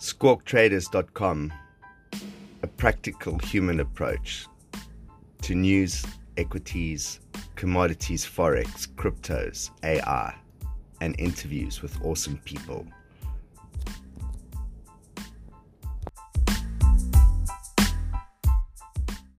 squawktraders.com, a practical human approach to news, equities, commodities, forex, cryptos, AI, and interviews with awesome people.